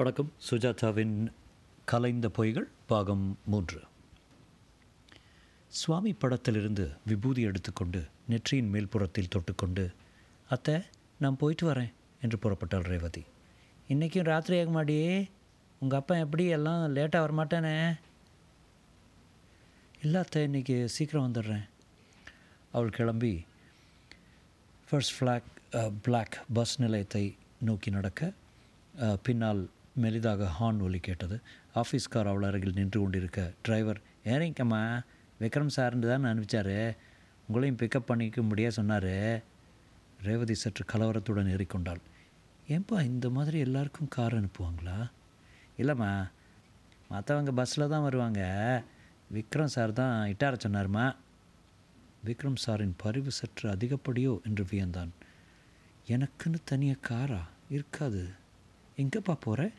வணக்கம். சுஜாதாவின் கலைந்த பொய்கள் பாகம் மூன்று. சுவாமி படத்திலிருந்து விபூதி எடுத்துக்கொண்டு நெற்றியின் மேல்புறத்தில் தொட்டுக்கொண்டு அத்தை நான் போயிட்டு வரேன் என்று புறப்பட்டாள் ரேவதி. இன்றைக்கும் ராத்திரி ஆக மாட்டியே. உங்கள் அப்பா எப்படி எல்லாம் லேட்டாக வரமாட்டானே? இல்லை அத்தை இன்றைக்கி சீக்கிரம் வந்துடுறேன். அவள் கிளம்பி ஃபர்ஸ்ட் ஃப்ளாக் பிளாக் பஸ் நிலையத்தை நோக்கி நடக்க uh, பின்னால் மெலிதாக ஹார்ன் ஒலி கேட்டது. ஆஃபீஸ் கார் அவள் அருகில் நின்று கொண்டிருக்க டிரைவர் ஏறிங்கம்மா விக்ரம் சார்னு தான் அனுப்பிச்சாரு. உங்களையும் பிக்கப் பண்ணிக்க முடியாது சொன்னார். ரேவதி சற்று கலவரத்துடன் ஏறிக்கொண்டாள். ஏன்பா இந்த மாதிரி எல்லாருக்கும் கார் அனுப்புவாங்களா? இல்லைம்மா மற்றவங்க பஸ்ஸில் தான் வருவாங்க. விக்ரம் சார் தான் இட்டார சொன்னார்மா? விக்ரம் சாரின் பரிவு சற்று அதிகப்படியோ? என்று வியந்தான். எனக்குன்னு தனியாக காரா? இருக்காது. எங்கேப்பா போகிற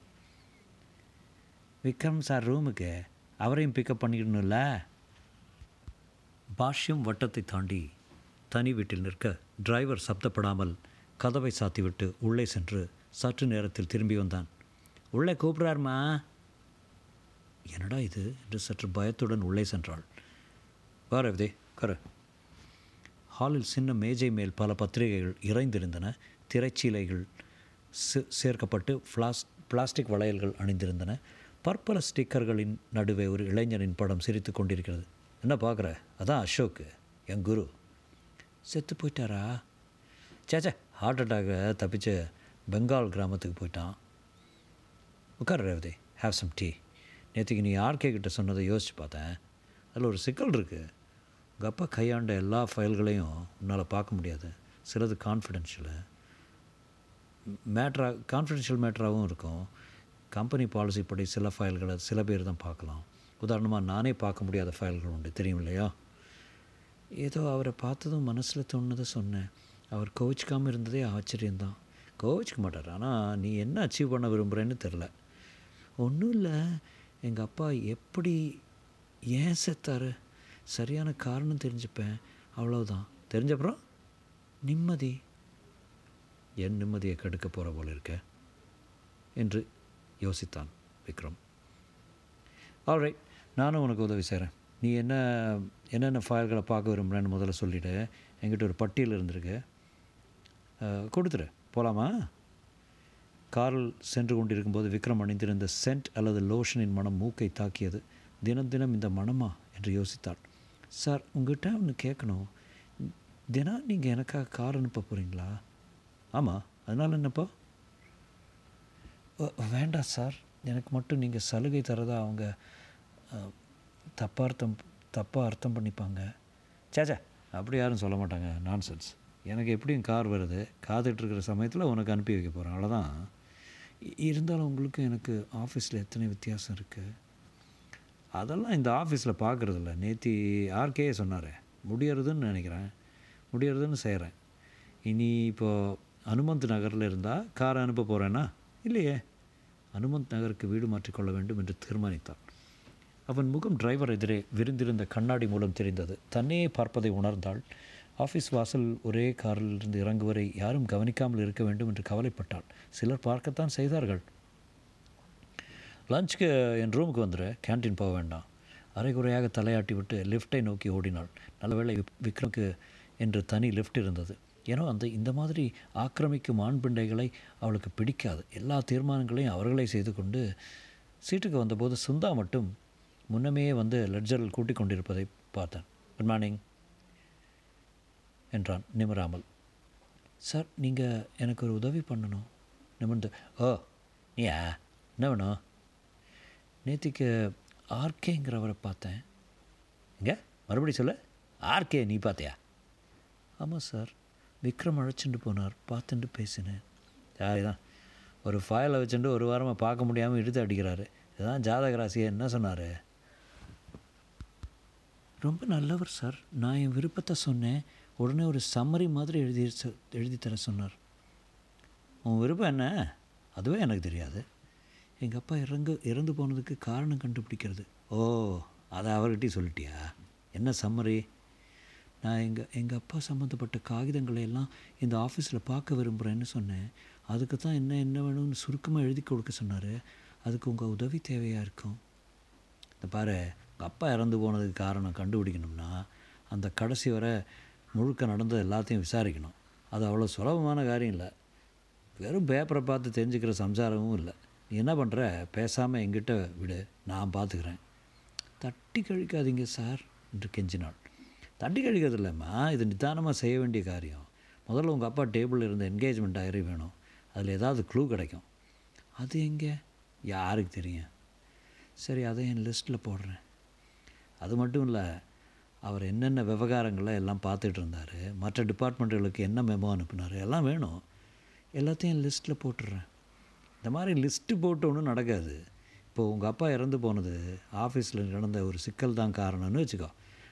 விக்ரம் சார் ரூமுக்கு அவரையும் பிக்கப் பண்ணிக்கணும்ல? பாஷ்யம் வட்டத்தை தாண்டி தனி வீட்டில் நிற்க டிரைவர் சப்தப்படாமல் கதவை சாத்திவிட்டு உள்ளே சென்று சற்று நேரத்தில் திரும்பி வந்தான். உள்ளே கூப்பிட்றாருமா? என்னடா இது? என்று சற்று பயத்துடன் உள்ளே சென்றாள். வாரவதே கரு ஹாலில் சின்ன மேஜை மேல் பல பத்திரிகைகள் இறைந்திருந்தன. திரைச்சீலைகள் சே- சேர்க்கப்பட்டு பிளாஸ் பிளாஸ்டிக் வளையல்கள் அணிந்திருந்தன. பற்பல ஸ்டிக்கர்களின் நடுவே ஒரு இளைஞனின் படம் சிரித்து கொண்டிருக்கிறது. என்ன பார்க்குற? அதான் அசோக்கு என் குரு. செத்து போயிட்டாரா? சேச்சே ஹார்ட் அட்டாக்கை தப்பிச்ச பெங்கால் கிராமத்துக்கு போயிட்டான். உட்கார் ரேவதி ஹேவ் சம் டீ நேற்றுக்கு நீ ஆர்கே கிட்ட சொன்னதை யோசித்து பார்த்தேன். அதில் ஒரு சிக்கல் இருக்குது உங்கள் அப்பா கையாண்ட எல்லா ஃபைல்களையும் உன்னால் பார்க்க முடியாது. சிலது கான்ஃபிடென்ஷியலு மேட்ரா கான்ஃபிடென்ஷியல் மேட்ராகவும் இருக்கும். கம்பெனி பாலிசி படி சில ஃபைல்களை சில பேர் தான் பார்க்கலாம். உதாரணமாக நானே பார்க்க முடியாத ஃபைல்கள் உண்டு. தெரியும் இல்லையா ஏதோ அவரை பார்த்ததும் மனசில் தோணுதை சொன்னேன். அவர் கோவிச்சுக்காமல் இருந்ததே ஆச்சரியம்தான். கோவிச்சுக்க மாட்டார். ஆனால் நீ என்ன அச்சீவ் பண்ண விரும்புகிறேன்னு தெரில ஒன்றும் இல்லை. எங்கள் அப்பா எப்படி ஏன் செத்தார்? சரியான காரணம் தெரிஞ்சுப்பேன். அவ்வளோதான் தெரிஞ்சப்புறம் நிம்மதி. என் நிம்மதியை கெடுக்க போகிற போல இருக்க. என்று யோசித்தான் விக்ரம். ஆல்ரைட் நானும் உனக்கு உதவி செய்கிறேன் நீ என்ன என்னென்ன ஃபைல்களை பார்க்க விரும்புகிறேன்னு முதல்ல சொல்லிவிடு என்கிட்ட ஒரு பட்டியல் இருந்திருக்கு. கொடுத்துரு போகலாமா காரில் சென்று கொண்டிருக்கும்போது விக்ரம் அணிந்திருந்த சென்ட் அல்லது லோஷனின் மனம் மூக்கை தாக்கியது. தினம் தினம் இந்த மனமா? என்று யோசித்தாள் சார் உங்ககிட்ட ஒன்று கேட்கணும் தினம் நீங்கள் எனக்காக கார் அனுப்ப போகிறீங்களா ஆமாம் அதனால் என்னப்பா? வேண்டாம் சார். எனக்கு மட்டும் நீங்கள் சலுகை தரதா அவங்க தப்பாக அர்த்தம் தப்பாக அர்த்தம் பண்ணிப்பாங்க. சேச்சா அப்படி யாரும் சொல்ல மாட்டாங்க. நான்சென்ஸ் எனக்கு எப்படியும் கார் வருது. காத்துட்ருக்கிற சமயத்தில் உனக்கு அனுப்பி வைக்க போகிறேன் அவ்வளோதான் இருந்தாலும் உங்களுக்கு எனக்கு ஆஃபீஸில் எத்தனை வித்தியாசம் இருக்குது அதெல்லாம் இந்த ஆஃபீஸில் பார்க்குறதில்ல நேத்தி ஆர்கே சொன்னார். முடியறதுன்னு நினைக்கிறேன். முடியறதுன்னு செய்கிறேன் இனி இப்போது அனுமந்த் நகரில் இருந்தால் காரை அனுப்ப போகிறேன்னா இல்லையே. அனுமந்த் நகருக்கு வீடு மாற்றிக்கொள்ள வேண்டும் என்று தீர்மானித்தான் அவன் முகம் டிரைவர் எதிரே விரிந்திருந்த கண்ணாடி மூலம் தெரிந்தது. தன்னையே பார்ப்பதை உணர்ந்தாள். ஆஃபீஸ் வாசல் ஒரே காரில் இருந்து இறங்குவரை யாரும் கவனிக்காமல் இருக்க வேண்டும் என்று கவலைப்பட்டாள். சிலர் பார்க்கத்தான் செய்தார்கள். லஞ்சுக்கு என் ரூமுக்கு வந்துடு கேண்டீன் போக வேண்டாம். அரைகுறையாக தலையாட்டி விட்டு லிஃப்ட்டை நோக்கி ஓடினாள். நல்லவேளை விக்ரமுக்கு என்று தனி லிஃப்ட் இருந்தது. ஏன்னா அந்த இந்த மாதிரி ஆக்கிரமிக்கும் ஆண் பிண்டைகளை அவளுக்கு பிடிக்காது. எல்லா தீர்மானங்களையும் அவர்களே செய்து கொண்டு சீட்டுக்கு வந்தபோது சுந்தா மட்டும் முன்னமே வந்து லெட்ஜரில் கூட்டிக் கொண்டிருப்பதை பார்த்தேன். குட் மார்னிங் என்றான் நிமிராமல். சார் நீங்கள் எனக்கு ஒரு உதவி பண்ணணும். நிமிர்ந்து ஓ நீயா? என்ன வேணும்? நேத்திக்கு ஆர்கேங்கிறவரை பார்த்தேன். இங்கே? மறுபடியும் சொல்ல. ஆர்கே நீ பார்த்தியா? ஆமாம் சார். விக்ரம் அழைச்சிட்டு போனார். பார்த்துட்டு பேசினேன். சரிதான் ஒரு ஃபைலை வச்சுட்டு ஒரு வாரமாக பார்க்க முடியாமல் இழுத்து அடிக்கிறாரு. இதுதான் ஜாதக ராசியை என்ன சொன்னார்? ரொம்ப நல்லவர் சார். நான் என் விருப்பத்தை சொன்னேன். உடனே ஒரு சம்மரி மாதிரி எழுதி சொ- எழுதி தர சொன்னார். உன் விருப்பம் என்ன? அதுவே எனக்கு தெரியாது. எங்கள் அப்பா இறங்கு இறந்து போனதுக்கு காரணம் கண்டுபிடிக்கிறது. ஓ அதை அவர்கிட்டயும் சொல்லிட்டியா? என்ன சம்மரி நான் எங்கள் எங்கள் அப்பா சம்மந்தப்பட்ட காகிதங்களை எல்லாம் இந்த ஆஃபீஸில் பார்க்க விரும்புகிறேன்னு சொன்னேன். அதுக்கு தான் என்ன என்ன வேணும்னு சுருக்கமாக எழுதி கொடுக்க சொன்னார். அதுக்கு உங்கள் உதவி தேவையாக இருக்கும்? இந்த பாரு உங்கள் அப்பா இறந்து போனதுக்கு காரணம் கண்டுபிடிக்கணும்னா அந்த கடைசி வரை முழுக்க நடந்தது எல்லாத்தையும் விசாரிக்கணும். அது அவ்வளோ சுலபமான காரியம் இல்லை. வெறும் பேப்பரை பார்த்து தெரிஞ்சுக்கிற சம்சாரமும் இல்லை. நீ என்ன பண்ணுற பேசாமல் எங்கிட்ட விடு. நான் பார்த்துக்கிறேன் தட்டி கழிக்காதீங்க சார் என்று கெஞ்சினாள். தட்டி கழிக்கிறது இல்லைம்மா. இது நிதானமாக செய்ய வேண்டிய காரியம். முதல்ல உங்கள் அப்பா டேபிளில் இருந்த என்கேஜ்மெண்ட் டைரி வேணும். அதில் ஏதாவது க்ளூ கிடைக்கும். அது எங்கே? யாருக்கு தெரியும்? சரி அதை என் லிஸ்ட்டில் போடுறேன். அது மட்டும் இல்லை அவர் என்னென்ன விவகாரங்களை எல்லாம் பார்த்துட்டு இருந்தார் மற்ற டிபார்ட்மெண்ட்டுகளுக்கு என்ன மெமோ அனுப்புனார் எல்லாம் வேணும். எல்லாத்தையும் என் லிஸ்ட்டில் போட்டுடுறேன் இந்த மாதிரி லிஸ்ட்டு போட்டு ஒன்றும் நடக்காது. இப்போ உங்கள் அப்பா இறந்து போனது ஆஃபீஸில் நடந்த ஒரு சிக்கல் தான் காரணம்னு வச்சுக்கோ.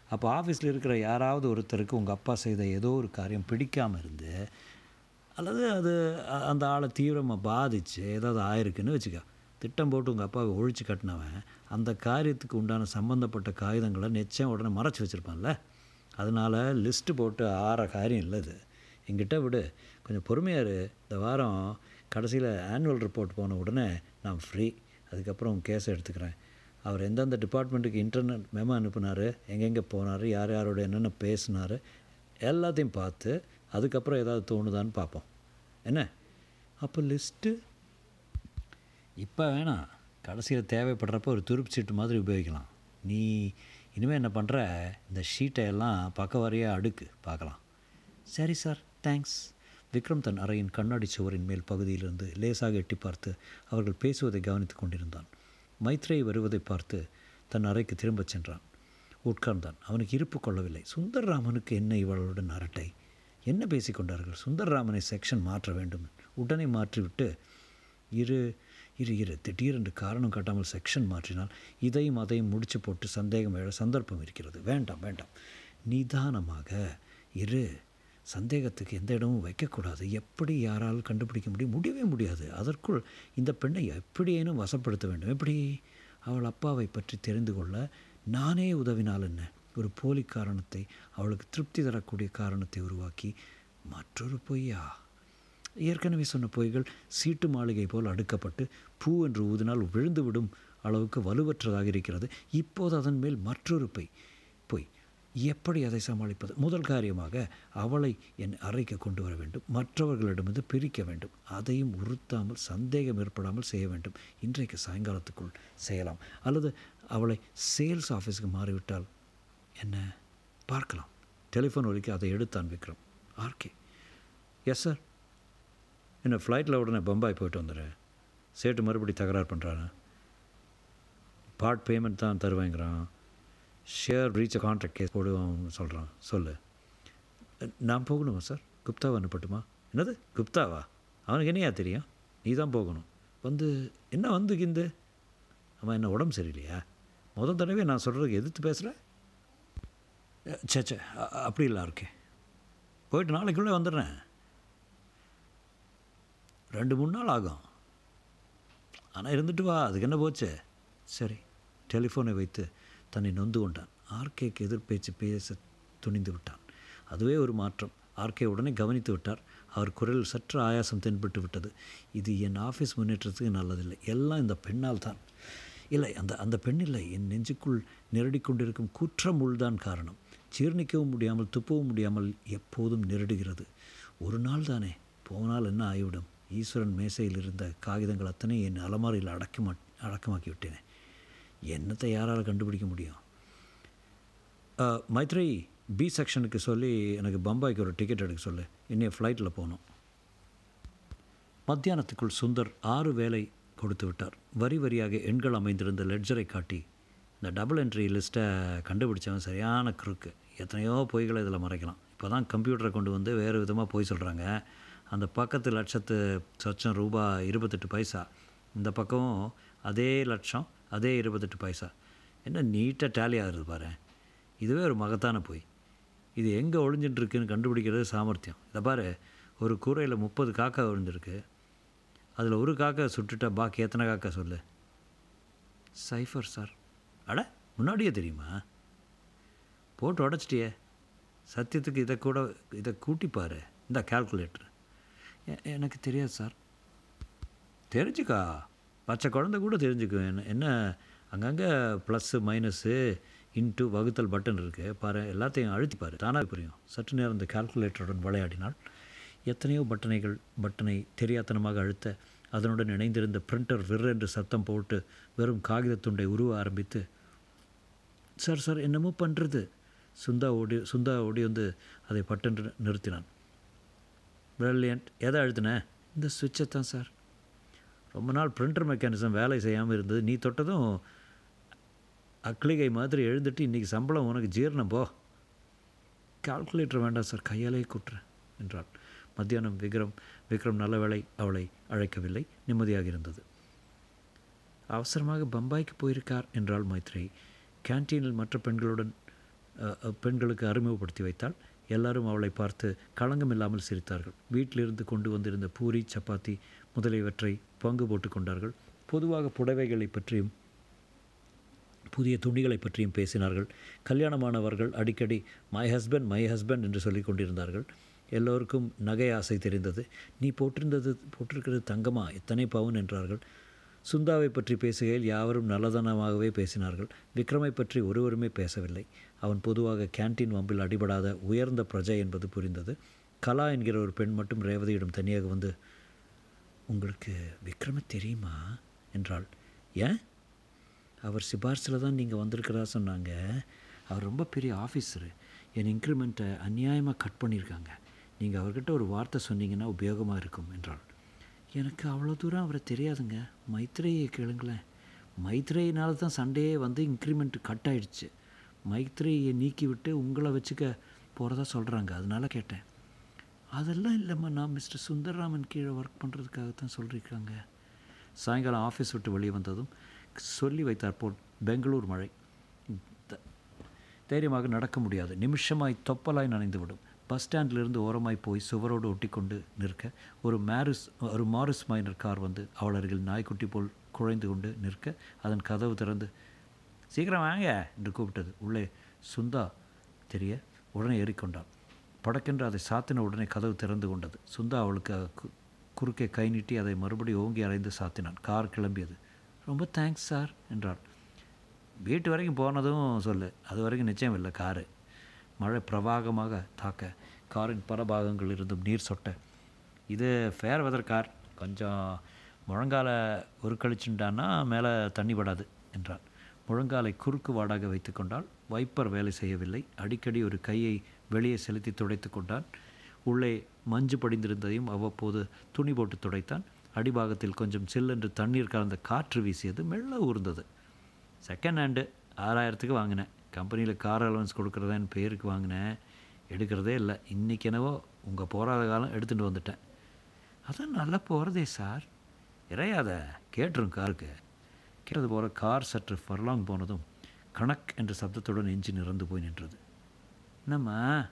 அப்போ ஆஃபீஸில் இருக்கிற யாராவது ஒருத்தருக்கு உங்கள் அப்பா செய்த ஏதோ ஒரு காரியம் பிடிக்காமல் இருந்து அல்லது அது அந்த ஆளை தீவிரமாக பாதிச்சு ஏதாவது ஆயிருக்குன்னு வச்சுக்கோ. திட்டம் போட்டு உங்கள் அப்பாவை ஒழிச்சு கட்டினவன் அந்த காரியத்துக்கு உண்டான சம்மந்தப்பட்ட காகிதங்களை நிச்சயம் உடனே மறைச்சி வச்சுருப்பான்ல. அதனால் லிஸ்ட்டு போட்டு ஆற காரியம் இல்லை இது. எங்கிட்ட விடு. கொஞ்சம் பொறுமையாக இரு. இந்த வாரம் கடைசியில் ஆனுவல் ரிப்போர்ட் போன உடனே நான் ஃப்ரீ அதுக்கப்புறம் கேஸ் எடுத்துக்கிறேன். அவர் எந்தெந்த டிபார்ட்மெண்ட்டுக்கு இன்டர்நெட் மெமோ அனுப்புனார் எங்கெங்கே போனார் யார் யாரோட என்னென்ன பேசினார் எல்லாத்தையும் பார்த்து அதுக்கப்புறம் ஏதாவது தோணுதான்னு பார்ப்போம். என்ன? அப்போ லிஸ்ட்டு இப்போ வேணாம் கடைசியில் தேவைப்படுறப்ப ஒரு துருப்பு சீட்டு மாதிரி உபயோகிக்கலாம். நீ இனிமேல் என்ன பண்ணுற இந்த ஷீட்டை எல்லாம் பக்கவாரியாக அடுக்கு பார்க்கலாம். சரி சார் தேங்க்ஸ் விக்ரம் தன் அறையின் கண்ணாடி சுவரின் மேல் பகுதியிலிருந்து லேசாக எட்டி பார்த்து அவர்கள் பேசுவதை கவனித்துக் கொண்டிருந்தான். மைத்ரேயை வருவதை பார்த்து தன் அறைக்கு திரும்பச் சென்றான். உட்கார்ந்தான். அவனுக்கு இருப்பு கொள்ளவில்லை. சுந்தர்ராமனுக்கு என்ன இவளுடன் அரட்டை? என்ன பேசிக்கொண்டார்கள் சுந்தர்ராமனை செக்ஷன் மாற்ற வேண்டும். உடனே மாற்றிவிட்டு இரு இரு இரு. திடீரென்று காரணம் காட்டாமல் செக்ஷன் மாற்றினால் இதையும் அதையும் முடிச்சு போட்டு சந்தேகம் எழ சந்தர்ப்பம் இருக்கிறது. வேண்டாம் வேண்டாம். நிதானமாக இரு. சந்தேகத்துக்கு எந்த இடமும் வைக்கக்கூடாது. எப்படி யாரால் கண்டுபிடிக்க முடியும்? முடியவே முடியாது. அதற்குள் இந்த பெண்ணை எப்படியேனும் வசப்படுத்த வேண்டும். எப்படி? அவள் அப்பாவை பற்றி தெரிந்து கொள்ள நானே உதவினால் என்ன? ஒரு போலி காரணத்தை அவளுக்கு திருப்தி தரக்கூடிய காரணத்தை உருவாக்கி மற்றொரு பொய்யா? ஏற்கனவே சொன்ன பொய்கள் சீட்டு மாளிகை போல் அடுக்கப்பட்டு பூ என்று ஊதினால் விழுந்துவிடும் அளவுக்கு வலுவற்றதாக இருக்கிறது. இப்போது அதன் மேல் மற்றொரு பொய். பொய் எப்படி அதை சமாளிப்பது? முதல் காரியமாக அவளை என் அறைக்கு கொண்டு வர வேண்டும். மற்றவர்களிடமிருந்து பிரிக்க வேண்டும். அதையும் உறுத்தாமல் சந்தேகம் ஏற்படாமல் செய்ய வேண்டும். இன்றைக்கு சாயங்காலத்துக்குள் செய்யலாம். அல்லது அவளை சேல்ஸ் ஆஃபீஸுக்கு மாறிவிட்டால் என்ன? பார்க்கலாம். டெலிஃபோன் வரைக்கும் அதை எடுத்தான் விக்ரம் ஆர்கே எஸ் சார். என்ன ஃப்ளைட்டில் உடனே பம்பாய் போயிட்டு வந்துடுறேன் சேட்டு மறுபடி தகராறு பண்ணுறானே பார்ட் பேமெண்ட் தான் தருவேங்கிறான் ஷேர் ரீச் கான்ட்ராக்ட் கேஸ் போடுவான்னு சொல்கிறான் சொல்லு. நான் போகணுமா சார் குப்தாவை அனுப்பட்டுமா? என்னது? குப்தாவா? அவனுக்கு என்னையா தெரியும்? நீ தான் போகணும். வந்து என்ன வந்து கிந்து? அவன் என்ன உடம்பு சரியில்லையா? முதல் தடவை நான் சொல்கிறதுக்கு எதிர்த்து பேசுகிறேன் சே சே அப்படி இல்லை இருக்கே. போயிட்டு நாளைக்குள்ளே வந்துடுறேன். ரெண்டு மூணு நாள் ஆகும். ஆனால் இருந்துட்டு வா. அதுக்கு என்ன போச்சு? சரி டெலிஃபோனை வைத்து தன்னை நொந்து கொண்டான். ஆர்கேக்கு எதிர்பேச்சு பேச துணிந்து விட்டான். அதுவே ஒரு மாற்றம். ஆர்கே உடனே கவனித்து விட்டார். அவர் குரலில் சற்று ஆயாசம் தென்பட்டு விட்டது. இது என் ஆஃபீஸ் முன்னேற்றத்துக்கு நல்லதில்லை. எல்லாம் இந்த பெண்ணால் தான். இல்லை அந்த அந்த பெண் இல்லை. என் நெஞ்சுக்குள் நிரடி கொண்டிருக்கும் குற்றம் உள்தான் காரணம். ஜீர்ணிக்கவும் முடியாமல் துப்பவும் முடியாமல் எப்போதும் நெருடுகிறது. ஒரு நாள் தானே. போனால் என்ன ஆகிவிடும்? ஈஸ்வரன் மேசையில் இருந்த காகிதங்கள் அத்தனை என் அலமாரியில் அடக்கமா அடக்கமாக்கி விட்டேனே என்னத்தை யாரால் கண்டுபிடிக்க முடியும்? மைத்ரி பி செக்ஷனுக்கு சொல்லி எனக்கு பம்பாய்க்கு ஒரு டிக்கெட் எடுக்க சொல்லு. இன்னைய ஃப்ளைட்டில் போகணும். மத்தியானத்துக்குள் சுந்தர் ஆறு வேலை கொடுத்து விட்டார். வரி வரியாக எண்கள் அமைந்திருந்த லெட்ஜரை காட்டி இந்த டபுள் என்ட்ரி லிஸ்ட்டை கண்டுபிடிச்சவன் சரியான குறுக்கு எத்தனையோ பொய்களை இதில் மறைக்கலாம். இப்போ தான் கம்ப்யூட்டரை கொண்டு வந்து வேறு விதமாக போய் சொல்கிறாங்க அந்த பக்கத்து லட்சத்து சொச்சம் ரூபா இருபத்தெட்டு பைசா. இந்த பக்கம் அதே லட்சம் அதே இருபத்தெட்டு பைசா. என்ன நீட்டாக டேலி ஆகுது பாரு. இதுவே ஒரு மகத்தான பொய். இது எங்கே ஒளிஞ்சிட்டு இருக்குன்னு கண்டுபிடிக்கிறது சாமர்த்தியம். இதை பாரு ஒரு கூரையில் முப்பது காக்கா ஒழிஞ்சிருக்கு அதில் ஒரு காக்கா சுட்டுட்டா பாக்கி எத்தனை காக்கா சொல்லு? சைஃபர் சார் அட முன்னாடியே தெரியுமா? போட்டு உடச்சிட்டியே. சத்தியத்துக்கு இதை கூட இதை கூட்டிப்பார் இந்த கால்குலேட்டர் எனக்கு தெரியாது சார் தெரிஞ்சுக்கா? பச்சை குழந்தை கூட தெரிஞ்சுக்கும். என்ன என்ன அங்கங்கே ப்ளஸ்ஸு மைனஸு இன்ட்டு வகுத்தல் பட்டன் இருக்குது பாரு எல்லாத்தையும் அழுத்திப்பார் தானாக புரியும். சற்று நேரம் இந்த கால்குலேட்டருடன் விளையாடினால் எத்தனையோ பட்டனைகள் பட்டனை தெரியாத்தனமாக அழுத்த அதனுடன் இணைந்திருந்த பிரிண்டர் விற்றென்று சத்தம் போட்டு வெறும் காகிதத் துண்டை உருவ ஆரம்பித்து சார் சார் என்னமோ பண்ணுறது சுந்தா ஓடி சுந்தா ஓடி வந்து அதை பட்டென்று நிறுத்தினான். பிரில்லியன்ட் எதை அழுத்தின? இந்த சுவிட்சை தான் சார் ரொம்ப நாள் பிரிண்டர் மெக்கானிசம் வேலை செய்யாமல் இருந்தது. நீ தொட்டதும் அக்ளிகை மாதிரி எழுந்துட்டு இன்றைக்கி சம்பளம் உனக்கு ஜீரணம் போ. கால்குலேட்டர் வேண்டாம் சார் கையாலே கூட்டுறேன் என்றாள். மத்தியானம் விக்ரம் விக்ரம் நல்ல வேளை அவளை அழைக்கவில்லை நிம்மதியாக இருந்தது. அவசரமாக பம்பாய்க்கு போயிருக்கார் என்றாள் மைத்ரி. கேன்டீனில் மற்ற பெண்களுடன் பெண்களுக்கு அறிமுகப்படுத்தி வைத்தாள். எல்லாரும் அவளை பார்த்து களங்கம் இல்லாமல் சிரித்தார்கள். வீட்டிலிருந்து கொண்டு வந்திருந்த பூரி சப்பாத்தி முதலியவற்றை பங்கு போட்டுக்கொண்டார்கள் பொதுவாக புடவைகளை பற்றியும் புதிய துணிகளை பற்றியும் பேசினார்கள். கல்யாணமானவர்கள் அடிக்கடி மை ஹஸ்பண்ட் மை ஹஸ்பண்ட் என்று சொல்லி கொண்டிருந்தார்கள். எல்லோருக்கும் நகை ஆசை தெரிந்தது. நீ போட்டிருந்தது போட்டிருக்கிறது தங்கமா? எத்தனை பவுன்? என்றார்கள். சுந்தாவை பற்றி பேசுகையில் யாவரும் நல்லதனமாகவே பேசினார்கள். விக்ரமை பற்றி ஒருவருமே பேசவில்லை. அவன் பொதுவாக கேன்டீன் வம்பில் அடிபடாத உயர்ந்த பிரஜை என்பது புரிந்தது. கலா என்கிற ஒரு பெண் மட்டும் ரேவதியிடம் தனியாக வந்து உங்களுக்கு விக்ரம தெரியுமா? என்றாள். ஏன்? அவர் சிபார்சில் தான் நீங்கள் வந்திருக்கிறதா சொன்னாங்க. அவர் ரொம்ப பெரிய ஆஃபீஸரு. என் இன்க்ரிமெண்ட்டை அநியாயமாக கட் பண்ணியிருக்காங்க. நீங்கள் அவர்கிட்ட ஒரு வார்த்தை சொன்னீங்கன்னா உபயோகமாக இருக்கும் என்றாள். எனக்கு அவ்வளோ தூரம் அவரை தெரியாதுங்க. மைத்ரேயை கேளுங்களேன். மைத்ரேயினால தான் சண்டையே வந்து இன்க்ரிமெண்ட் கட் ஆயிடுச்சு. மைத்ரேயை நீக்கி விட்டு உங்களை வச்சுக்க போகிறதா சொல்கிறாங்க அதனால கேட்டேன். அதெல்லாம் இல்லைம்மா. நான் மிஸ்டர் சுந்தர்ராமன் கீழே ஒர்க் பண்ணுறதுக்காக தான் சொல்லியிருக்காங்க. சாயங்காலம் ஆஃபீஸ் விட்டு வெளியே வந்ததும் சொல்லி வைத்தார் போல் பெங்களூர் மழை. த- தைரியமாக நடக்க முடியாது. நிமிஷமாய் தொப்பலாய் நனைந்துவிடும். பஸ் ஸ்டாண்டிலிருந்து ஓரமாய் போய் சுவரோடு ஒட்டிக்கொண்டு நிற்க ஒரு மேரிஸ் ஒரு மாரிஸ் மைனர் கார் வந்து அவள் அருகில் நாய்க்குட்டி போல் குழைந்து கொண்டு நிற்க அதன் கதவு திறந்து சீக்கிரம் வாங்க என்று கூப்பிட்டது. உள்ளே சுந்தா தெரிய உடனே ஏறிக்கொண்டாள். படக்கென்று அதை சாத்தின உடனே கதவு திறந்து கொண்டது. சுந்தா அவளுக்கு குறுக்கே கை நீட்டி அதை மறுபடியும் ஓங்கி அறைந்து சாத்தினான். கார் கிளம்பியது. ரொம்ப தேங்க்ஸ் சார் என்றாள். வீட்டு வரைக்கும் போனதும் சொல்லு. அது வரைக்கும் நிச்சயம் இல்லை காரு. மழை பிரவாகமாக தாக்க காரின் பல பாகங்கள் இருந்தும் நீர் சொட்ட. இது ஃபேர் வெதர் கார். கொஞ்சம் முழங்கால உருக்களிச்சுட்டான்னா மேலே தண்ணி படாது என்றாள். முழங்காலை குறுக்கு வாடாக வைத்து கொண்டால் வைப்பர் வேலை செய்யவில்லை. அடிக்கடி ஒரு கையை வெளியே செலுத்தி துடைத்து கொண்டான். உள்ளே மஞ்சு படிந்திருந்ததையும் அவ்வப்போது துணி போட்டு துடைத்தான். அடிபாகத்தில் கொஞ்சம் சில்லென்று தண்ணீர் கலந்த காற்று வீசியது மெல்ல ஊர்ந்தது. செகண்ட் ஹேண்டு ஆறாயிரத்துக்கு வாங்கினேன். கம்பெனியில் கார் அலவன்ஸ் கொடுக்குறதான்னு பேருக்கு வாங்கினேன். எடுக்கிறதே இல்லை. இன்றைக்கி என்னவோ உங்கள் போராத காலம் எடுத்துகிட்டு வந்துட்டேன். அதான் நல்லா போகிறதே சார். இறையாத கேட்டுரும் காருக்கு. கேட்டது போகிற கார் சற்று ஃபர்லாங் போனதும் கணக் என்ற சப்தத்துடன் எஞ்சின் இறந்து போய் நின்றது. என்னம்மா?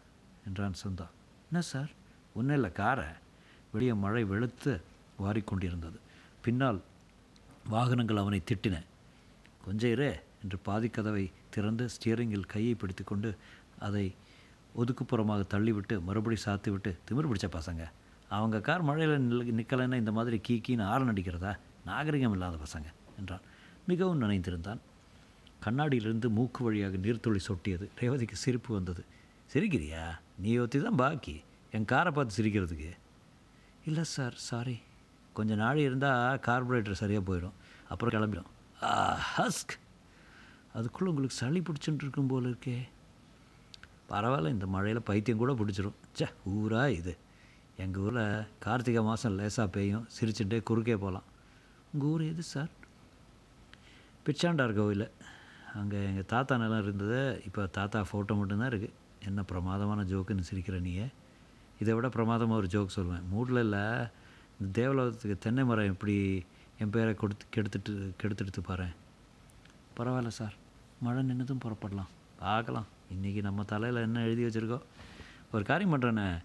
என்றான் சுந்தா. என்ன சார்? ஒன்றும் இல்லை காரை வெளியே மழை வெளுத்து வாரிக்கொண்டிருந்தது. பின்னால் வாகனங்கள் அவனை திட்டின. கொஞ்சம் இரு என்று பாதி கதவை திறந்து ஸ்டியரிங்கில் கையை பிடித்துக்கொண்டு அதை ஒதுக்குப்புறமாக தள்ளிவிட்டு மறுபடி சாத்திவிட்டு திமிர் பிடிச்ச பசங்க. அவங்க கார் மழையில் நில் நிற்கலைன்னா இந்த மாதிரி கீ கீன்னு ஆரன் அடிக்கிறதா? நாகரிகம் இல்லாத பசங்க என்றான். மிகவும் நினைந்திருந்தான். கண்ணாடியிலிருந்து மூக்கு வழியாக நீர்த்துளி சொட்டியது. ரேவதிக்கு சிரிப்பு வந்தது. சிரிக்கிறியா? நீ ஒத்தி தான் பாக்கி. என் காரை பார்த்து சிரிக்கிறதுக்கு. இல்லை சார் சாரி கொஞ்சம் நாள் இருந்தால் கார்பரேட்டர் சரியாக போயிடும். அப்புறம் கிளம்பிடும். ஹஸ்க்! அதுக்குள்ளே உங்களுக்கு சளி பிடிச்சுட்டு இருக்கும் போல இருக்கே. பரவாயில்ல இந்த மழையில் பைத்தியம் கூட பிடிச்சிரும். ச்சே ஊரா இது. எங்கள் ஊரில் கார்த்திகை மாதம் லேசாக பெய்யும். சிரிச்சுட்டே குறுக்கே போகலாம் உங்கள் ஊர் எது சார்? பிச்சாண்டார் கோவில். அங்கே எங்கள் தாத்தா நிலம் இருந்தது. இப்போ தாத்தா ஃபோட்டோ மட்டும்தான் இருக்குது என்ன பிரமாதமான ஜோக்குன்னு சிரிக்கிற நீயே? இதை விட பிரமாதமாக ஒரு ஜோக் சொல்லுவேன் மூடில் இல்லை இந்த தேவலோகத்துக்கு தென்னை மரம் எப்படி என் பேரை கொடுத்து கெடுத்துட்டு கெடுத்துடுத்து பாரு பரவாயில்ல சார். மழை நின்றுதும் புறப்படலாம். பார்க்கலாம். இன்றைக்கி நம்ம தலையில் என்ன எழுதி வச்சுருக்கோம் ஒரு காரியம் பண்ணுறேண்ணே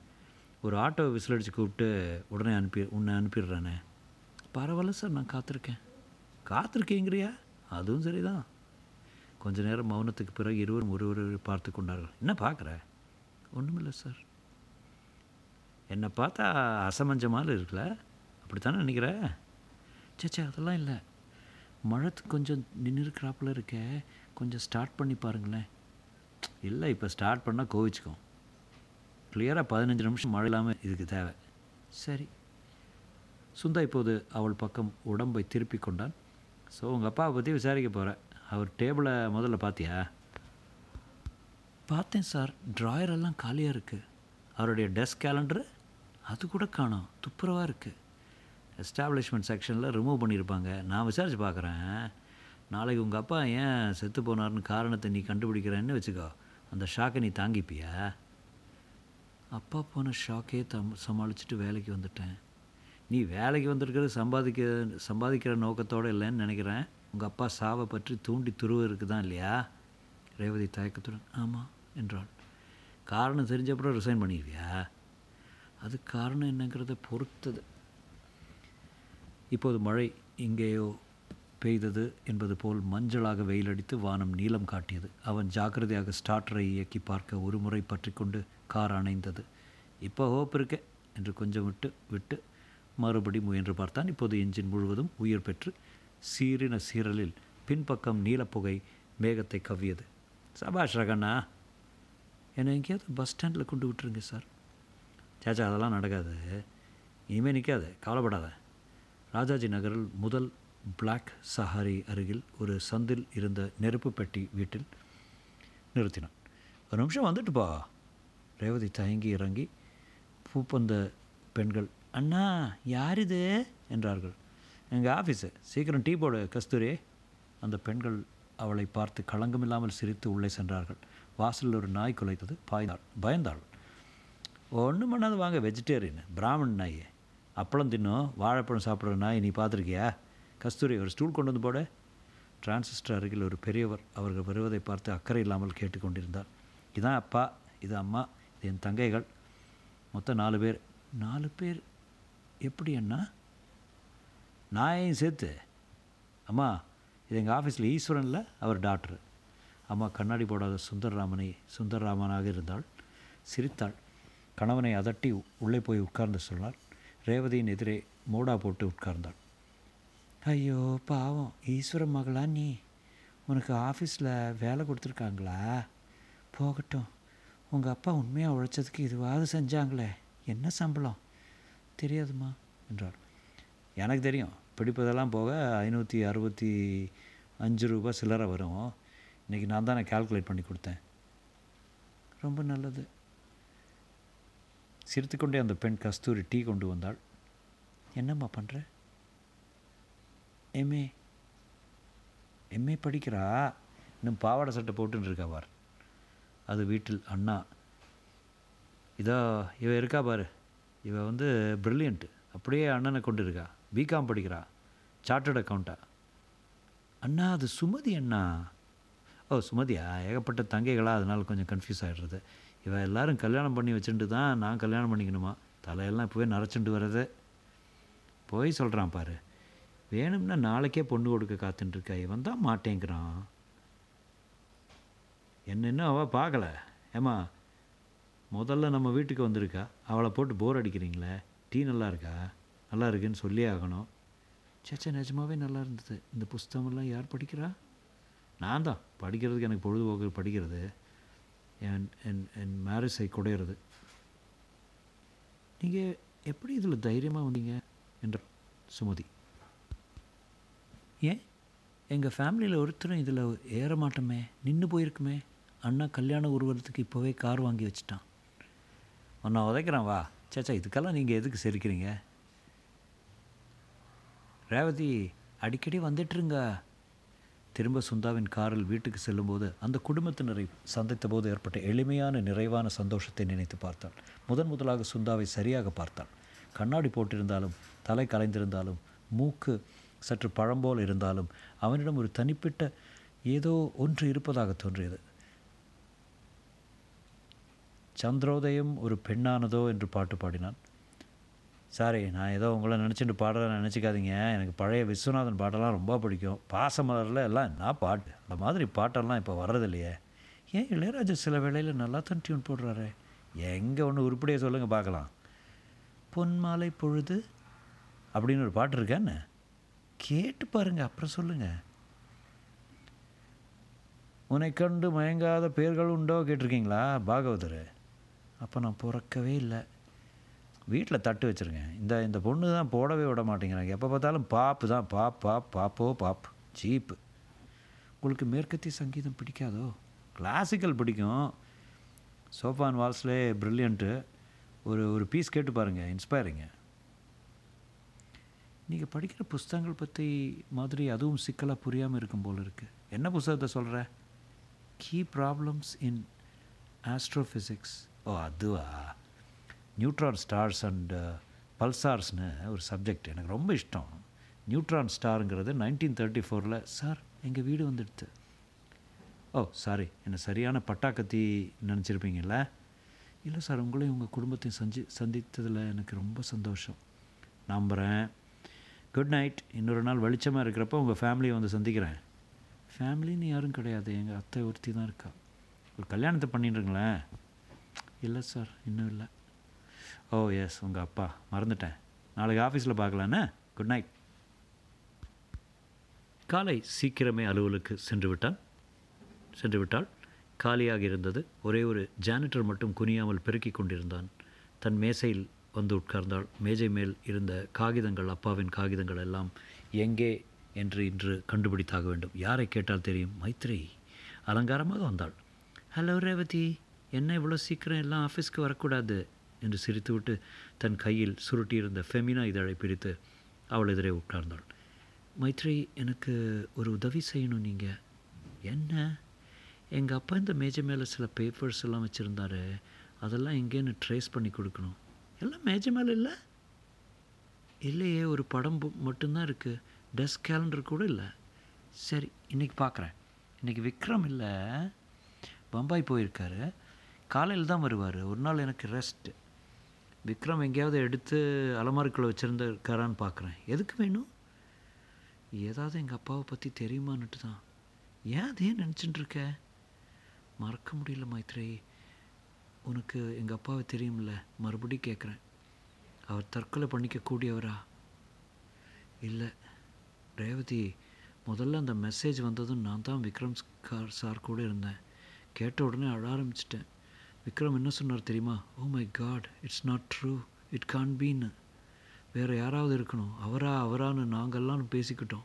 ஒரு ஆட்டோ அடித்து கூப்பிட்டு உடனே அனுப்பி உன்னை அனுப்பிடுறேண்ணே பரவாயில்ல சார் நான் காத்திருக்கேன். காத்திருக்கேங்கிறியா? அதுவும் சரிதான். கொஞ்ச நேரம் மௌனத்துக்கு பிறகு இருவரும் ஒருவர் பார்த்து கொண்டார்கள். என்ன பார்க்குற? ஒன்றுமில்லை சார். என்னை பார்த்தா அசமஞ்சமால இருக்கல? அப்படித்தானே நினைக்கிற? சேச்சே அதெல்லாம் இல்லை. மழை கொஞ்சம் நின்று இருக்கிறாப்புல இருக்க. கொஞ்சம் ஸ்டார்ட் பண்ணி பாருங்களேன். இல்லை இப்போ ஸ்டார்ட் பண்ணால் கோவிச்சுக்கும். கிளியராக பதினஞ்சு நிமிஷம் மழை இல்லாமல் இதுக்கு தேவை. சரி. சுந்தா இப்போது அவள் பக்கம் உடம்பை திருப்பி கொண்டான். ஸோ உங்கள் அப்பாவை பற்றி விசாரிக்க போகிறேன் அவர் டேபிளை முதல்ல பார்த்தியா பார்த்தேன் சார். ட்ராயர் எல்லாம் காலியாக இருக்குது அவருடைய டெஸ்க் கேலண்டரு அது கூட காணோம். துப்புரவாக இருக்குது எஸ்டாப்ளிஷ்மெண்ட் செக்ஷனில் ரிமூவ் பண்ணியிருப்பாங்க நான் விசாரித்து பார்க்குறேன் நாளைக்கு உங்கள் அப்பா ஏன் செத்து போனார்னு காரணத்தை நீ கண்டுபிடிக்கிறேன்னு வச்சுக்கோ. அந்த ஷாக்கை நீ தாங்கிப்பியா? அப்பா போன ஷாக்கே தம் சமாளிச்சுட்டு வேலைக்கு வந்துட்டேன். நீ வேலைக்கு வந்திருக்கிறது சம்பாதிக்க சம்பாதிக்கிற நோக்கத்தோடு இல்லைன்னு நினைக்கிறேன். உங்கள் அப்பா சாவை பற்றி தூண்டி துருவருக்கு தான் இல்லையா? ரேவதி தயக்கத்துடன் ஆமாம் என்றாள் காரணம் தெரிஞ்சப்புறம் ரிசைன் பண்ணிடுவியா அது காரணம் என்னங்கிறத பொறுத்தது. இப்போது மழை இங்கேயோ பெய்தது என்பது போல் மஞ்சளாக வெயிலடித்து வானம் நீளம் காட்டியது. அவன் ஜாக்கிரதையாக ஸ்டார்டரை இயக்கி பார்க்க ஒரு முறை பற்றி கொண்டு கார் அணைந்தது. இப்போ ஹோப் இருக்கே என்று கொஞ்சம் விட்டு விட்டு மறுபடி முயன்று பார்த்தான். இப்போது என்ஜின் முழுவதும் உயிர் பெற்று சீரின சீரலில் பின்பக்கம் நீலப்புகை மேகத்தை கவ்வியது. சபாஷ் ரகண்ணா என்னை எங்கேயாவது பஸ் ஸ்டாண்டில் கொண்டு விட்டுருங்க சார். சேச்சா அதெல்லாம் நடக்காது. இனிமேல் நிற்காது கவலைப்படாத. ராஜாஜி நகரில் முதல் பிளாக் சஹாரி அருகில் ஒரு சந்தில் இருந்த நெருப்பு பெட்டி வீட்டில் நிறுத்தினான். ஒரு நிமிஷம் வந்துட்டுப்பா. ரேவதி தயங்கி இறங்கி பூப்பந்த பெண்கள் அண்ணா யார் இது? என்றார்கள். எங்கள் ஆஃபீஸு சீக்கிரம் டீ போடு கஸ்தூரி. அந்த பெண்கள் அவளை பார்த்து களங்கமில்லாமல் சிரித்து உள்ளே சென்றார்கள். வாசலில் ஒரு நாய் குலைத்தது. பாய்ந்தாள். பயந்தாள். ஒன்றும் பண்ணாது வாங்க வெஜிடேரியன் பிராமண் நாய். அப்பளம் தின்னும் வாழைப்பழம் சாப்பிட்ற நாய் நீ பார்த்துருக்கியா? கஸ்தூரி ஒரு ஸ்டூல் கொண்டு வந்து போட. டிரான்சிஸ்டர் அருகில் ஒரு பெரியவர் அவர்கள் வருவதை பார்த்து அக்கறை இல்லாமல் கேட்டுக்கொண்டிருந்தார். இதான் அப்பா இது அம்மா இது என் தங்கைகள். மொத்தம் நாலு பேர். நாலு பேர்? எப்படி அண்ணா? நாயையும் சேர்த்து அம்மா இது எங்கள் ஆஃபீஸில் ஈஸ்வரனில் அவர் டாக்டர். அம்மா கண்ணாடி போடாத சுந்தர்ராமனை சுந்தர்ராமனாக இருந்தாள். சிரித்தாள். கணவனை அதட்டி உள்ளே போய் உட்கார்ந்து சொன்னார் ரேவதியின் எதிரே மோடா போட்டு உட்கார்ந்தாள். ஐயோ பாவம். ஈஸ்வர மகளா நீ? உனக்கு ஆஃபீஸில் வேலை கொடுத்துருக்காங்களா? போகட்டும். உங்கள் அப்பா உண்மையாக உழைச்சதுக்கு இதுவாவது செஞ்சாங்களே. என்ன சம்பளம்? தெரியாதுமா என்றாள். எனக்கு தெரியும். பிடிப்பதெல்லாம் போக ஐநூற்றி அறுபத்தி அஞ்சு ரூபா சில்லறை வரும். இன்றைக்கி நான் தானே கால்குலேட் பண்ணி கொடுத்தேன். ரொம்ப நல்லது. சிரித்துக்கொண்டே அந்த பெண் கஸ்தூரி டீ கொண்டு வந்தாள். என்னம்மா பண்ணுற எம்ஏ எம்ஏ படிக்கிறா. இன்னும் பாவாடை சட்டை போட்டுன்னு இருக்கா பார். அது வீட்டில் அண்ணா. இதோ இவ இருக்கா பாரு. இவ வந்து ப்ரில்லியண்ட்டு அப்படியே அண்ணனை கொண்டு இருக்கா. பிகாம் படிக்கிறா சார்ட்டர்ட் அக்கௌண்ட்டா அண்ணா அது சுமதி அண்ணா. ஓ சுமதியா? ஏகப்பட்ட தங்கைகளா அதனால் கொஞ்சம் கன்ஃபியூஸ் ஆகிடுறது இவ எல்லோரும் கல்யாணம் பண்ணி வச்சுட்டு தான் நான் கல்யாணம் பண்ணிக்கணுமா? தலையெல்லாம் இப்போவே நரைச்சுட்டு வர்றது போய் சொல்கிறான் பாரு. வேணும்னா நாளைக்கே பொண்ணு கொடுக்க காத்துட்டுருக்கா இவன் தான் மாட்டேங்கிறான். என்ன இன்னும் அவள் பார்க்கல. ஏம்மா முதல்ல நம்ம வீட்டுக்கு வந்திருக்கா? அவளை போட்டு போர் அடிக்கிறீங்களே. டீ நல்லா இருக்கா? நல்லா இருக்குன்னு சொல்லியே ஆகணும். சேச்சா நிஜமாவே நல்லா இருந்தது இந்த புஸ்தகமெல்லாம் யார் படிக்கிறா? நான் தான். படிக்கிறதுக்கு எனக்கு பொழுதுபோக்கு படிக்கிறது. என் என் என் மேரேஜை குடையிறது. நீங்கள் எப்படி இதில் தைரியமாக வந்தீங்க? என்ற சுமதி. ஏன்? எங்கள் ஃபேமிலியில் ஒருத்தரும் இதில் ஏற மாட்டோமே நின்று போயிருக்குமே. அண்ணா கல்யாண உருவத்துக்கு இப்போவே கார் வாங்கி வச்சுட்டான். உன்னை உதைக்கிறேன் வா. சேச்சா இதுக்கெல்லாம் நீங்கள் எதுக்கு சிரிக்கிறீங்க? ரேவதி அடிக்கடி வந்துட்டுருங்க. திரும்ப சுந்தாவின் காரில் வீட்டுக்கு செல்லும்போது அந்த குடும்பத்தினரை சந்தித்த போது ஏற்பட்ட எளிமையான நிறைவான சந்தோஷத்தை நினைத்து பார்த்தாள் முதன் முதலாக சுந்தாவை சரியாக பார்த்தாள் கண்ணாடி போட்டிருந்தாலும் தலை கலைந்திருந்தாலும் மூக்கு சற்று பழம்போல் இருந்தாலும் அவனிடம் ஒரு தனிப்பட்ட ஏதோ ஒன்று இருப்பதாக தோன்றியது. சந்திரோதயம் ஒரு பெண்ணானதோ? என்று பாட்டு பாடினான். சாரி நான் ஏதோ உங்களை நினச்சிட்டு பாடுறேன் நினச்சிக்காதீங்க. எனக்கு பழைய விஸ்வநாதன் பாட்டெல்லாம் ரொம்ப பிடிக்கும். பாசமலரில் எல்லாம் என்ன பாட்டு? அந்த மாதிரி பாட்டெல்லாம் இப்போ வர்றதில்லையே. ஏன் இளையராஜா சில வேளையில் நல்லா தான் டியூன் போடுறாரு? எங்கே ஒன்று உருப்படியாக சொல்லுங்கள் பார்க்கலாம். பொன்மாலை பொழுது அப்படின்னு ஒரு பாட்டு இருக்கான்னு கேட்டு பாருங்கள் அப்புறம் சொல்லுங்கள் உன்னை கண்டு மயங்காத பேர்கள் உண்டோ கேட்டிருக்கீங்களா பாகவதர்? அப்போ நான் பிறக்கவே இல்லை. வீட்டில் தட்டு வச்சுருங்க இந்த இந்த பொண்ணு தான் போடவே விட மாட்டேங்கிறாங்க. எப்போ பார்த்தாலும் பாப்பு தான் பாப் பாப் பாப்போ பாப் சீப்பு. உங்களுக்கு மேற்கத்திய சங்கீதம் பிடிக்காதோ? கிளாசிக்கல் பிடிக்கும். சோஃபான் வால்ஸ்லே ப்ரில்லியண்ட்டு ஒரு ஒரு பீஸ் கேட்டு பாருங்கள் இன்ஸ்பைரிங்க நீங்கள் படிக்கிற புஸ்தகங்கள் பற்றி மாதிரி அதுவும் சிக்கலாக புரியாமல் இருக்கும் போல் இருக்குது என்ன புஸ்தகத்தை சொல்கிற கீ ப்ராப்ளம்ஸ் இன் ஆஸ்ட்ரோஃபிசிக்ஸ் ஓ அதுவா? நியூட்ரான் ஸ்டார்ஸ் அண்ட் பல்சார்ஸ்னு ஒரு சப்ஜெக்ட் எனக்கு ரொம்ப இஷ்டம். நியூட்ரான் ஸ்டாருங்கிறது நைன்டீன் தேர்ட்டி ஃபோரில் சார் எங்கள் வீடு வந்துடுது. ஓ சாரி என்னை சரியான பட்டாக்கத்தி நினச்சிருப்பீங்கள இல்லை சார் உங்களையும் உங்கள் குடும்பத்தையும் சந்தி சந்தித்ததில் எனக்கு ரொம்ப சந்தோஷம். நம்புகிறேன் குட் நைட். இன்னொரு நாள் வெளிச்சமாக இருக்கிறப்ப உங்கள் ஃபேமிலியை வந்து சந்திக்கிறேன். ஃபேமிலின்னு யாரும் கிடையாது. எங்கள் அத்தை ஒருத்தி தான் இருக்கா. ஒரு கல்யாணத்தை பண்ணிட்டுருங்களேன் இல்லை சார் இன்னும் இல்லை. ஓ எஸ் உங்கள் அப்பா. மறந்துட்டேன். நாளைக்கு ஆஃபீஸில் பார்க்கலாண்ணே குட் நைட் காலை சீக்கிரமே அலுவலுக்கு சென்று விட்டான் சென்று விட்டாள் காலியாக இருந்தது. ஒரே ஒரு ஜானிட்டர் மட்டும் குனியாமல் பெருக்கி கொண்டிருந்தான். தன் மேசையில் வந்து உட்கார்ந்தாள். மேஜை மேல் இருந்த காகிதங்கள் அப்பாவின் காகிதங்கள் எல்லாம் எங்கே என்று இன்று கண்டுபிடித்தாக வேண்டும். யாரை கேட்டால் தெரியும்? மைத்ரி அலங்காரமாக வந்தாள். ஹலோ ரேவதி. என்ன இவ்வளோ சீக்கிரம் எல்லாம் ஆஃபீஸ்க்கு வரக்கூடாது? என்று சிரித்துவிட்டு தன் கையில் சுருட்டியிருந்த ஃபெமினா இதழை பிரித்து அவள் எதிரே உட்கார்ந்தாள். மைத்ரி எனக்கு ஒரு உதவி செய்யணும் நீங்கள் என்ன? எங்கள் அப்பா இந்த மேஜை மேலே சில பேப்பர்ஸ் எல்லாம் வச்சுருந்தாரு. அதெல்லாம் எங்கேன்னு ட்ரேஸ் பண்ணி கொடுக்கணும். எல்லாம் மேஜை மேலே இல்லை? இல்லையே ஒரு படம் மட்டும்தான் இருக்குது டெஸ்க் கேலண்டர் கூட இல்லை. சரி இன்றைக்கி பார்க்குறேன் இன்றைக்கி விக்ரம் இல்லை. பம்பாய் போயிருக்காரு. காலையில் தான் வருவார். ஒரு நாள் எனக்கு ரெஸ்ட்டு விக்ரம் எங்கேயாவது எடுத்து அலமாரிக்குள்ளே வச்சுருந்துருக்காரான்னு பார்க்குறேன் எதுக்கு வேணும்? ஏதாவது எங்கள் அப்பாவை பற்றி தெரியுமான்னுட்டு தான். ஏன் அதே நினச்சிட்டு இருக்க? மறக்க முடியல மைத்ரி. உனக்கு எங்கள் அப்பாவை தெரியும்ல? மறுபடியும் கேட்குறேன் அவர் தற்கொலை பண்ணிக்க கூடியவரா? இல்லை. ரேவதி முதல்ல அந்த மெசேஜ் வந்ததும் நான் தான் விக்ரம் கார் சார் கூட இருந்தேன். கேட்ட உடனே அழ ஆரம்பிச்சிட்டேன். விக்ரம் என்ன சொன்னார் தெரியுமா? ஓ my god it's not true it can பீன்னு வேறு யாராவது இருக்கணும். அவரா அவரான்னு நாங்கள்லாம் பேசிக்கிட்டோம்.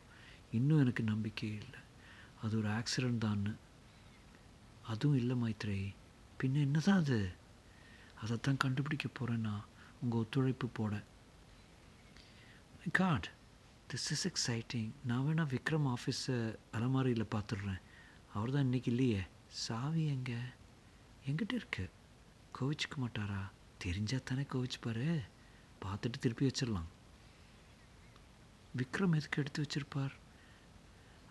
இன்னும் எனக்கு நம்பிக்கை இல்லை. அது ஒரு ஆக்சிடெண்ட் தான்னு. அதுவும் இல்லை மைத்ரே. பின்ன என்னதான் அது? அதைத்தான் கண்டுபிடிக்க போகிறேன் நான். உங்கள் ஒத்துழைப்பு போட. காட் திஸ் இஸ் எக்ஸைட்டிங் நான் வேணால் விக்ரம் ஆஃபீஸை அலமாரியில் பார்த்துடுறேன் அவர் தான் இன்றைக்கி இல்லையே. சாவி எங்கே? எங்கிட்ட இருக்கு? கோவிச்சுக்க மாட்டாரா? தெரிஞ்சா தானே கோவிச்சுப்பாரு. பார்த்துட்டு திருப்பி வச்சிடலாம். விக்ரம் எதுக்கு எடுத்து வச்சுருப்பார்?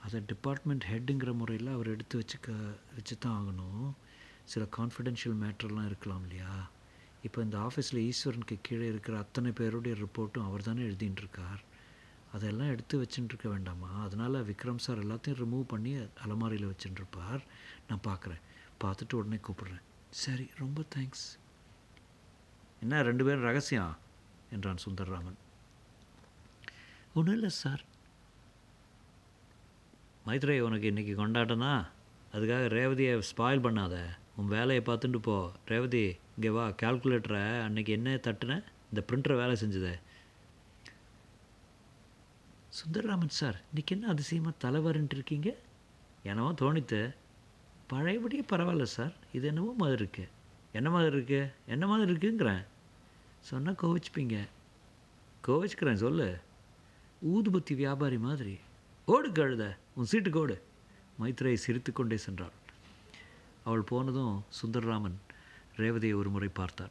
அதை டிபார்ட்மெண்ட் ஹெட்டுங்கிற முறையில் அவர் எடுத்து வச்சுக்க வச்சு தான் ஆகணும். சில கான்ஃபிடென்ஷியல் மேட்டர்லாம் இருக்கலாம் இல்லையா? இப்போ இந்த ஆஃபீஸில் ஈஸ்வரனுக்கு கீழே இருக்கிற அத்தனை பேருடைய ரிப்போர்ட்டும் அவர் தானே எழுதிட்டுருக்கார் அதெல்லாம் எடுத்து வச்சுட்டுருக்க வேண்டாமா? அதனால் விக்ரம் சார் எல்லாத்தையும் ரிமூவ் பண்ணி அலமாரியில் வச்சுட்டுருப்பார் நான் பார்க்குறேன். பார்த்துட்டு உடனே கூப்பிடுறேன். சரி ரொம்ப தேங்க்ஸ் என்ன ரெண்டு பேரும் ரகசியம் என்றான் சுந்தர்ராமன். ஒன்றும் இல்லை சார் மைத்ரே உனக்கு இன்றைக்கி கொண்டாட்டனா அதுக்காக ரேவதியை ஸ்பாயில் பண்ணாத. உன் வேலையை பார்த்துட்டு போ. ரேவதி இங்கே வா கால்குலேட்டரை அன்னைக்கு என்ன தட்டுன? இந்த பிரிண்டரை வேலை செஞ்சதே. சுந்தர்ராமன் சார் இன்றைக்கி என்ன அதிசயமாக தலைவருன்ட்டு இருக்கீங்க? என்னவோ தோணித்து. பழையபடியே பரவாயில்ல சார். இது என்னவோ மாதிரி இருக்கு. என்ன மாதிரி இருக்கு? என்ன மாதிரி இருக்குங்கிறேன். சொன்னால் கோவிச்சுப்பீங்க. கோவிச்சுக்கிறேன் சொல்லு. ஊதுபத்தி வியாபாரி மாதிரி. ஓடு கழுத உன் சீட்டுக்கு ஓடு. மைத்ரேயை சிரித்துக்கொண்டே சென்றாள். அவள் போனதும் சுந்தர்ராமன் ரேவதியை ஒரு முறை பார்த்தார்.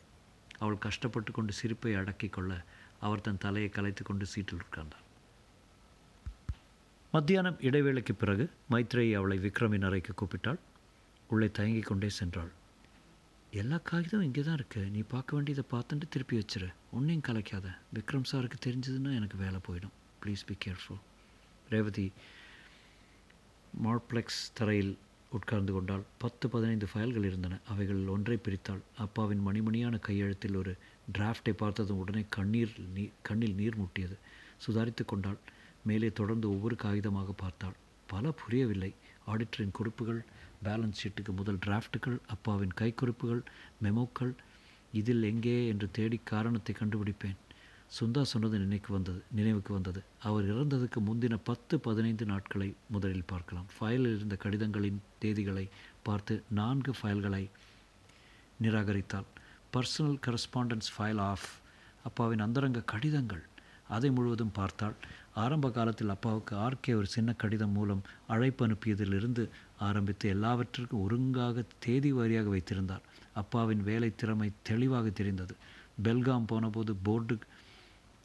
அவள் கஷ்டப்பட்டு கொண்டு சிரிப்பை அடக்கிக் கொள்ள அவர் தன் தலையை கலைத்து கொண்டு சீட்டில் உட்கார்ந்தார். மத்தியானம் இடைவேளைக்கு பிறகு மைத்ரேயி அவளை விக்ரமின் அறைக்கு கூப்பிட்டாள். உள்ளே தயங்கிக் கொண்டே சென்றாள். எல்லா காகிதம் இங்கே தான் இருக்குது நீ பார்க்க வேண்டியதை பார்த்துட்டு திருப்பி வச்சிரு. ஒன்றையும் கலைக்காத. விக்ரம் சாருக்கு தெரிஞ்சதுன்னா எனக்கு வேலை போயிடும். ப்ளீஸ் பி கேர்ஃபுல் ரேவதி மார்ப்ளெக்ஸ் தரையில் உட்கார்ந்து கொண்டால் பத்து பதினைந்து ஃபைல்கள் இருந்தன. அவைகள் ஒன்றை பிரித்தாள். அப்பாவின் மணிமணியான கையெழுத்தில் ஒரு டிராஃப்டை பார்த்ததும் உடனே கண்ணீர் நீ கண்ணில் நீர் முட்டியது. சுதாரித்து கொண்டாள். மேலே தொடர்ந்து ஒவ்வொரு காகிதமாக பார்த்தாள். பல புரியவில்லை. ஆடிட்டரின் குறிப்புகள் பேலன்ஸ் ஷீட்டுக்கு முதல் டிராஃப்ட்டுகள் அப்பாவின் கைக்குறிப்புகள் மெமோக்கள் இதில் எங்கே என்று தேடி காரணத்தை கண்டுபிடிப்பேன். சுந்தா சொன்னது நினைக்கு வந்தது நினைவுக்கு வந்தது. அவர் இறந்ததுக்கு முந்தின பத்து பதினைந்து நாட்களை முதலில் பார்க்கலாம். ஃபைலில் இருந்த கடிதங்களின் தேதிகளை பார்த்து நான்கு ஃபைல்களை நிராகரித்தாள். பர்சனல் கரஸ்பாண்டன்ஸ் ஃபைல் ஆஃப் அப்பாவின் அந்தரங்க கடிதங்கள். அதை முழுவதும் பார்த்தாள். ஆரம்ப காலத்தில் அப்பாவுக்கு ஆர்கே ஒரு சின்ன கடிதம் மூலம் அழைப்பு அனுப்பியதிலிருந்து ஆரம்பித்து எல்லாவற்றிற்கும் ஒருங்காக தேதி வாரியாக வைத்திருந்தார். அப்பாவின் வேலை திறமை தெளிவாக தெரிந்தது. பெல்காம் போனபோது போர்டு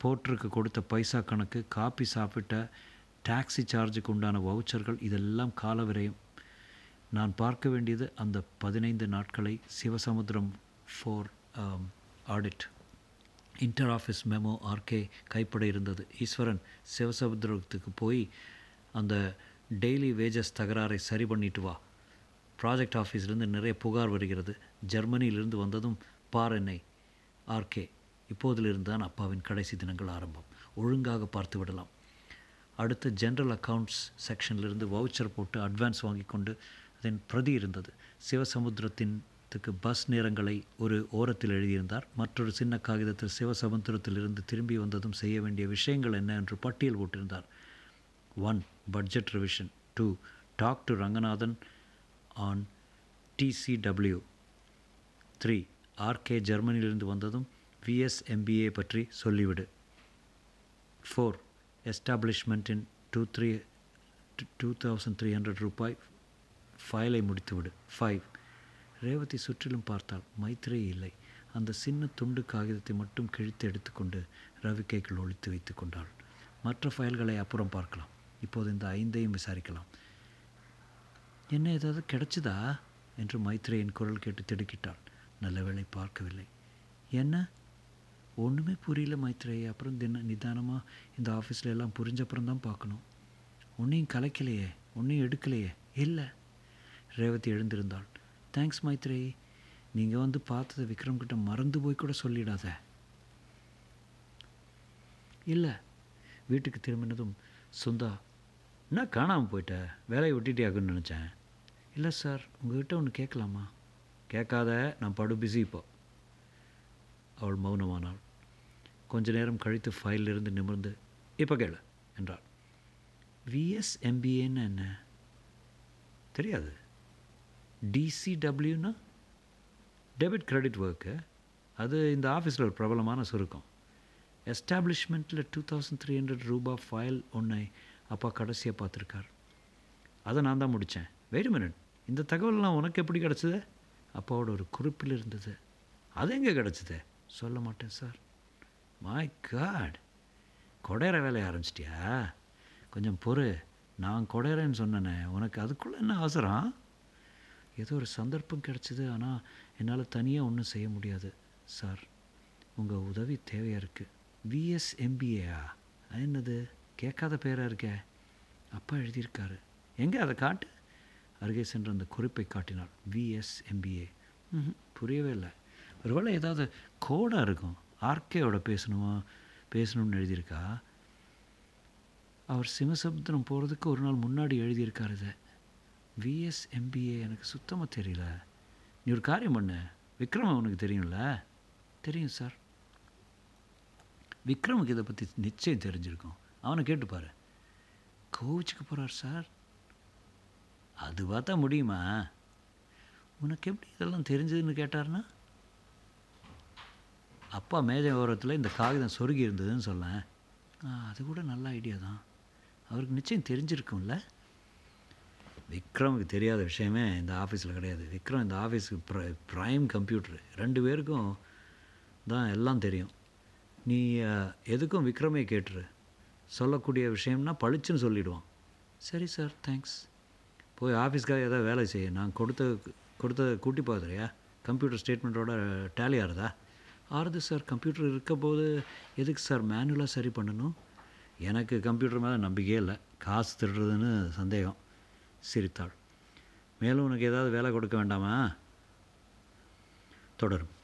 போர்ட்டருக்கு கொடுத்த பைசா கணக்கு காப்பி சாப்பிட்ட டாக்ஸி சார்ஜுக்கு உண்டான வவுச்சர்கள் இதெல்லாம் கால விரயம் நான் பார்க்க வேண்டியது அந்த பதினைந்து நாட்களை Sivasamudram four audit inter office memo RK கைப்பட இருந்தது. ஈஸ்வரன் சிவசமுத்திரத்துக்கு போய் அந்த டெய்லி வேஜஸ் தகராறை சரி பண்ணிட்டு வா. ப்ராஜெக்ட் ஆஃபீஸ்லேருந்து நிறைய புகார் வருகிறது. ஜெர்மனியிலிருந்து வந்ததும் பார் என்னை. ஆர்கே இப்போதிலிருந்து தான் அப்பாவின் கடைசி தினங்கள் ஆரம்பம். ஒழுங்காக பார்த்து விடலாம். அடுத்து ஜென்ரல் அக்கவுண்ட்ஸ் செக்ஷன்லேருந்து வவுச்சர் போட்டு அட்வான்ஸ் வாங்கி கொண்டு அதன் பிரதி இருந்தது. சிவசமுத்திரத்தின்த்துக்கு பஸ் நேரங்களை ஒரு ஓரத்தில் எழுதியிருந்தார். மற்றொரு சின்ன காகிதத்தில் சிவசமுத்திரத்திலிருந்து திரும்பி வந்ததும் செய்ய வேண்டிய விஷயங்கள் என்ன என்று பட்டியல் போட்டிருந்தார். One budget revision two talk to Ranganathan on DCW three RK ஜெர்மனியிலிருந்து வந்ததும் விஎஸ்எம்பிஏ பற்றி சொல்லிவிடு. Four எஸ்டாப்ளிஷ்மெண்ட்டின் two three two thousand three hundred ரூபாய் ஃபைலை முடித்துவிடு. ஃபைவ் ரேவதி சுற்றிலும் பார்த்தால் மைத்ரே இல்லை. அந்த சின்ன துண்டு காகிதத்தை மட்டும் கிழித்து எடுத்துக்கொண்டு ரவிக்கைக்குள் ஒழித்து வைத்து கொண்டாள். மற்ற ஃபைல்களை அப்புறம் பார்க்கலாம். இப்போது இந்த ஐந்தையும் விசாரிக்கலாம். என்ன ஏதாவது கிடைச்சதா? என்று மைத்ரேயின் குரல் கேட்டு திடுக்கிட்டாள். நல்ல வேளை பார்க்கவில்லை. என்ன? ஒன்றுமே புரியல மைத்ரேயை அப்புறம் தின நிதானமாக இந்த ஆஃபீஸில் எல்லாம் புரிஞ்சப்புறம் தான் பார்க்கணும். ஒன்றையும் கலைக்கலையே. ஒன்றையும் எடுக்கலையே. இல்லை. ரேவதி எழுந்திருந்தாள். தேங்க்ஸ் மைத்ரேயி நீங்கள் வந்து பார்த்ததை விக்ரம் கிட்ட மறந்து போய் கூட சொல்லிடாத. இல்லை. வீட்டுக்கு திரும்பினதும் சுந்தா என்ன காணாமல் போயிட்ட? வேலையை விட்டுட்டியாக்குன்னு நினச்சேன். இல்லை சார் உங்கள்கிட்ட ஒன்று கேட்கலாமா? கேட்காத நான் படு பிஸி இப்போ. அவள் மௌனமானாள். கொஞ்ச நேரம் கழித்து ஃபைலிலிருந்து நிமிர்ந்து இப்போ கேளு என்றாள். விஎஸ் எம்பிஏன்னு என்ன? தெரியாது. டிசிடபிள்யூனா டெபிட் கிரெடிட் ஒர்க்கு அது இந்த ஆஃபீஸில் ஒரு பிரபலமான சுருக்கம். எஸ்டாப்ளிஷ்மெண்ட்டில் டூ தௌசண்ட் த்ரீ ஹண்ட்ரட் ரூபா ஃபைல் ஒன்றை அப்பா கடைசியாக பார்த்துருக்கார். அதை நான் தான் முடித்தேன் வெயிட் மினிட் இந்த தகவல்லாம் உனக்கு எப்படி கிடச்சிது? அப்பாவோட ஒரு குறிப்பில் இருந்தது. அது எங்கே கிடச்சிது? சொல்ல மாட்டேன் சார் மை காட் கொடையிற வேலையை ஆரம்பிச்சிட்டியா? கொஞ்சம் பொறு. நான் கொடையிறேன்னு சொன்னேனே. உனக்கு அதுக்குள்ளே என்ன அவசரம்? ஏதோ ஒரு சந்தர்ப்பம் கிடச்சிது ஆனால் என்னால் தனியாக ஒன்றும் செய்ய முடியாது சார் உங்கள் உதவி தேவையாக இருக்குது விஎஸ்எம்பிஏயா என்னது? கேட்காத பேராக இருக்கே? அப்பா எழுதியிருக்காரு. எங்கே? அதை காட்டு. அருகே சென்று அந்த குறிப்பை காட்டினாள். விஎஸ்எம்பிஏ புரியவே இல்லை. ஒருவேளை ஏதாவது கோடாக இருக்கும். ஆர்கேயோட பேசணுமா? பேசணும்னு எழுதியிருக்கா? அவர் சிவசமுத்திரம் போகிறதுக்கு ஒரு நாள் முன்னாடி எழுதியிருக்கார் இதை. விஎஸ்எம்பிஏ எனக்கு சுத்தமாக தெரியல. நீ ஒரு காரியம் பண்ணு. விக்ரம் அவனுக்கு தெரியும்ல? தெரியும் சார். விக்ரமுக்கு இதை பற்றி நிச்சயம் தெரிஞ்சிருக்கும். அவனை கேட்டுப்பார் கோவிச்சுக்க போகிறார் சார். அது பார்த்தா முடியுமா? உனக்கு எப்படி இதெல்லாம் தெரிஞ்சதுன்னு கேட்டார்னா அப்பா மேஜை ஓரத்தில் இந்த காகிதம் சொருகி இருந்ததுன்னு சொல்லேன். அது கூட நல்ல ஐடியா தான். அவருக்கு நிச்சயம் தெரிஞ்சிருக்கும்ல. விக்ரமுக்கு தெரியாத விஷயமே இந்த ஆஃபீஸில் கிடையாது. விக்ரம் இந்த ஆஃபீஸுக்கு ப்ர ப்ரைம் கம்ப்யூட்டர். ரெண்டு பேருக்கும் தான் எல்லாம் தெரியும். நீ எதுக்கும் விக்ரமே கேட்டுரு. சொல்லக்கூடிய விஷயம்னா பளிச்சுன்னு சொல்லிவிடுவோம் சரி சார் தேங்க்ஸ் போய் ஆஃபீஸ்க்காக ஏதாவது வேலை செய்ய நான் கொடுத்த கொடுத்த கூட்டி பார்க்குறியா கம்ப்யூட்டர் ஸ்டேட்மெண்ட்டோட டேலி ஆறுதா? ஆறுது சார் கம்ப்யூட்டர் இருக்க போது எதுக்கு சார் மேனுவலாக சரி பண்ணணும்? எனக்கு கம்ப்யூட்டர் மேலே நம்பிக்கையே இல்லை. காசு திருடுறதுன்னு சந்தேகம். சிரித்தாள். மேலும் உனக்கு ஏதாவது வேலை கொடுக்க வேண்டாமா? தொடரும்.